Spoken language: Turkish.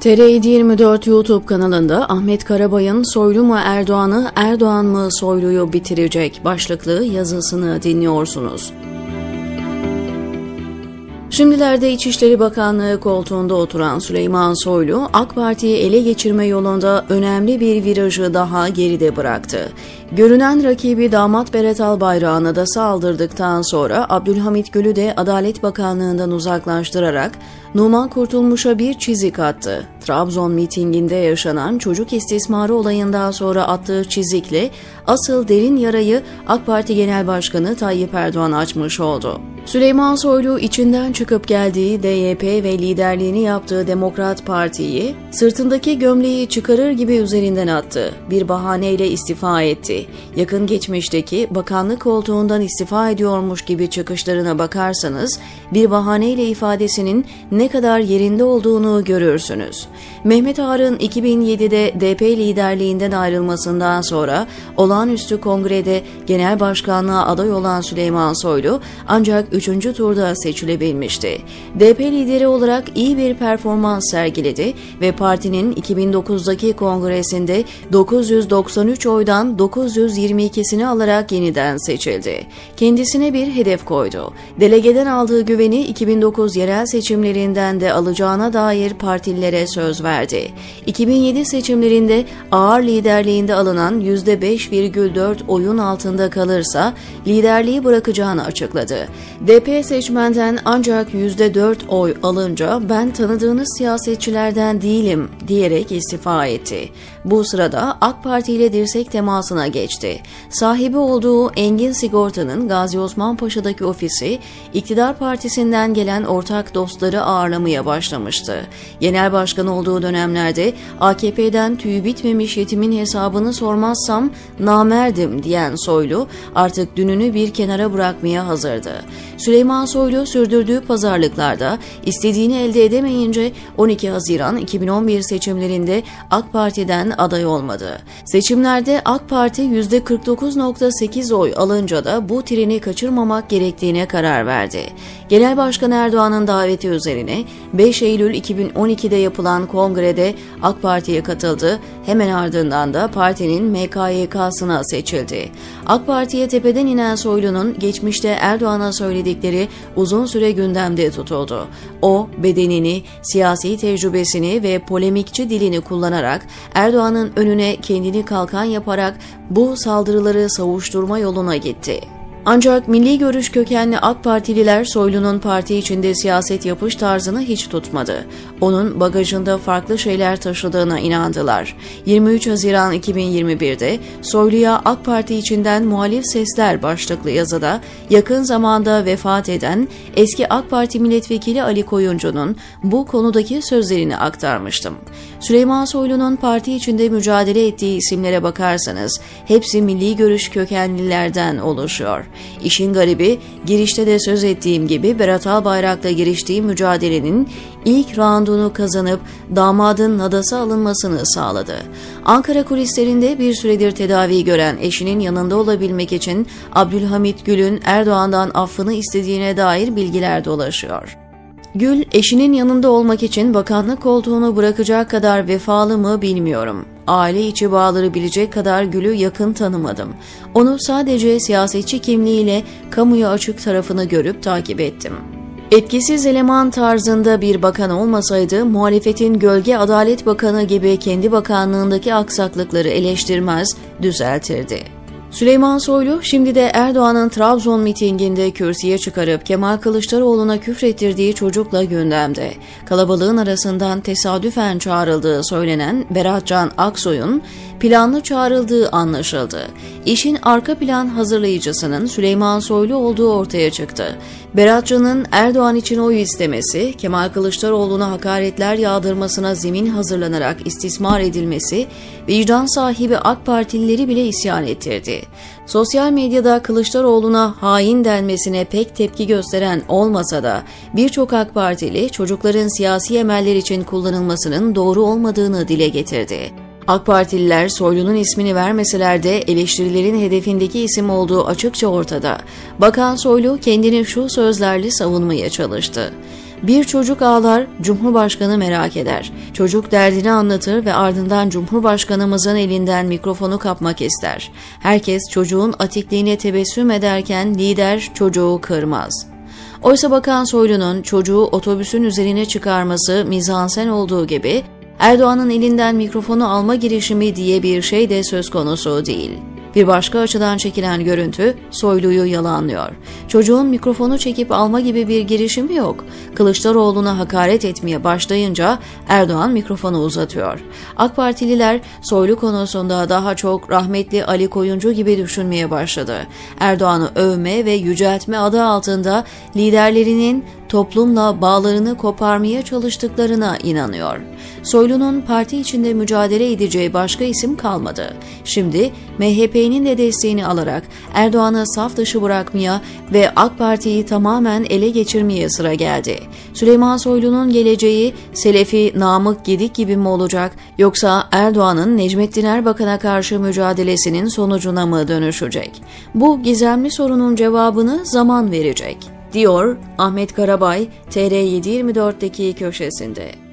TR 24 YouTube kanalında Ahmet Karabay'ın Soylu mu Erdoğan'ı, Erdoğan mı Soylu'yu bitirecek başlıklı yazısını dinliyorsunuz. Şimdilerde İçişleri Bakanlığı koltuğunda oturan Süleyman Soylu, AK Parti'yi ele geçirme yolunda önemli bir virajı daha geride bıraktı. Görünen rakibi damat Berat Albayrak'ına da saldırdıktan sonra Abdülhamit Gül'ü de Adalet Bakanlığı'ndan uzaklaştırarak Numan Kurtulmuş'a bir çizik attı. Trabzon mitinginde yaşanan çocuk istismarı olayından sonra attığı çizikle asıl derin yarayı AK Parti Genel Başkanı Tayyip Erdoğan açmış oldu. Süleyman Soylu içinden çıkıp geldiği DYP ve liderliğini yaptığı Demokrat Parti'yi sırtındaki gömleği çıkarır gibi üzerinden attı. Bir bahaneyle istifa etti. Yakın geçmişteki bakanlık koltuğundan istifa ediyormuş gibi çıkışlarına bakarsanız bir bahaneyle ifadesinin ne kadar yerinde olduğunu görürsünüz. Mehmet Ağar'ın 2007'de DP liderliğinden ayrılmasından sonra olağanüstü kongrede genel başkanlığa aday olan Süleyman Soylu ancak 3. turda seçilebilmişti. DP lideri olarak iyi bir performans sergiledi ve partinin 2009'daki kongresinde 993 oydan 922'sini alarak yeniden seçildi. Kendisine bir hedef koydu. Delegeden aldığı güveni 2009 yerel seçimlerinden de alacağına dair partililere söz verdi. 2007 seçimlerinde ağır liderliğinde alınan %5,4 oyun altında kalırsa liderliği bırakacağını açıkladı. DP seçmenden ancak %4 oy alınca ben tanıdığınız siyasetçilerden değilim diyerek istifa etti. Bu sırada AK Parti ile dirsek temasına geçti. Sahibi olduğu Engin Sigorta'nın Gazi Osman Paşa'daki ofisi iktidar partisinden gelen ortak dostları ağırlamaya başlamıştı. Genel başkan olduğu dönemlerde AKP'den tüyü bitmemiş yetimin hesabını sormazsam namerdim diyen Soylu artık dününü bir kenara bırakmaya hazırdı. Süleyman Soylu sürdürdüğü pazarlıklarda istediğini elde edemeyince 12 Haziran 2011 seçimlerinde AK Parti'den aday olmadı. Seçimlerde AK Parti %49.8 oy alınca da bu treni kaçırmamak gerektiğine karar verdi. Genel Başkan Erdoğan'ın daveti üzerine 5 Eylül 2012'de yapılan kongrede AK Parti'ye katıldı. Hemen ardından da partinin MKYK'sına seçildi. AK Parti'ye tepeden inen Soylu'nun geçmişte Erdoğan'a söyledikleri uzun süre gündemde tutuldu. O bedenini, siyasi tecrübesini ve polemikçi dilini kullanarak Erdoğan'ın önüne kendini kalkan yaparak bu saldırıları savuşturma yoluna gitti. Ancak milli görüş kökenli AK Partililer Soylu'nun parti içinde siyaset yapış tarzını hiç tutmadı. Onun bagajında farklı şeyler taşıdığına inandılar. 23 Haziran 2021'de Soylu'ya AK Parti içinden muhalif sesler başlıklı yazıda yakın zamanda vefat eden eski AK Parti milletvekili Ali Koyuncu'nun bu konudaki sözlerini aktarmıştım. Süleyman Soylu'nun parti içinde mücadele ettiği isimlere bakarsanız hepsi milli görüş kökenlilerden oluşuyor. İşin garibi girişte de söz ettiğim gibi Berat Albayrak'la giriştiği mücadelenin ilk roundunu kazanıp damadın nadası alınmasını sağladı. Ankara kulislerinde bir süredir tedavi gören eşinin yanında olabilmek için Abdülhamit Gül'ün Erdoğan'dan affını istediğine dair bilgiler dolaşıyor. Gül, eşinin yanında olmak için bakanlık koltuğunu bırakacak kadar vefalı mı bilmiyorum. Aile içi bağları bilecek kadar Gül'ü yakın tanımadım. Onu sadece siyasetçi kimliğiyle kamuya açık tarafını görüp takip ettim. Etkisiz eleman tarzında bir bakan olmasaydı muhalefetin gölge adalet bakanı gibi kendi bakanlığındaki aksaklıkları eleştirmez, düzeltirdi. Süleyman Soylu şimdi de Erdoğan'ın Trabzon mitinginde kürsüye çıkarıp Kemal Kılıçdaroğlu'na küfrettirdiği çocukla gündemde. Kalabalığın arasından tesadüfen çağrıldığı söylenen Beratcan Aksoy'un planlı çağrıldığı anlaşıldı. İşin arka plan hazırlayıcısının Süleyman Soylu olduğu ortaya çıktı. Beratcan'ın Erdoğan için oy istemesi, Kemal Kılıçdaroğlu'na hakaretler yağdırmasına zemin hazırlanarak istismar edilmesi, vicdan sahibi AK Partilileri bile isyan ettirdi. Sosyal medyada Kılıçdaroğlu'na hain denmesine pek tepki gösteren olmasa da birçok AK Partili çocukların siyasi emeller için kullanılmasının doğru olmadığını dile getirdi. AK Partililer Soylu'nun ismini vermeseler de eleştirilerin hedefindeki isim olduğu açıkça ortada. Bakan Soylu kendini şu sözlerle savunmaya çalıştı. Bir çocuk ağlar, Cumhurbaşkanı merak eder. Çocuk derdini anlatır ve ardından Cumhurbaşkanımızın elinden mikrofonu kapmak ister. Herkes çocuğun atikliğine tebessüm ederken lider çocuğu kırmaz. Oysa Bakan Soylu'nun çocuğu otobüsün üzerine çıkarması mizansen olduğu gibi Erdoğan'ın elinden mikrofonu alma girişimi diye bir şey de söz konusu değil. Bir başka açıdan çekilen görüntü Soylu'yu yalanlıyor. Çocuğun mikrofonu çekip alma gibi bir girişimi yok. Kılıçdaroğlu'na hakaret etmeye başlayınca Erdoğan mikrofonu uzatıyor. AK Partililer Soylu konusunda daha çok rahmetli Ali Koyuncu gibi düşünmeye başladı. Erdoğan'ı övme ve yüceltme adı altında liderlerinin toplumla bağlarını koparmaya çalıştıklarına inanıyor. Soylu'nun parti içinde mücadele edeceği başka isim kalmadı. Şimdi MHP'nin de desteğini alarak Erdoğan'ı saf dışı bırakmaya ve AK Parti'yi tamamen ele geçirmeye sıra geldi. Süleyman Soylu'nun geleceği Selefi Namık Gedik gibi mi olacak yoksa Erdoğan'ın Necmettin Erbakan'a karşı mücadelesinin sonucuna mı dönüşecek? Bu gizemli sorunun cevabını zaman verecek diyor Ahmet Karabay TR724'deki köşesinde.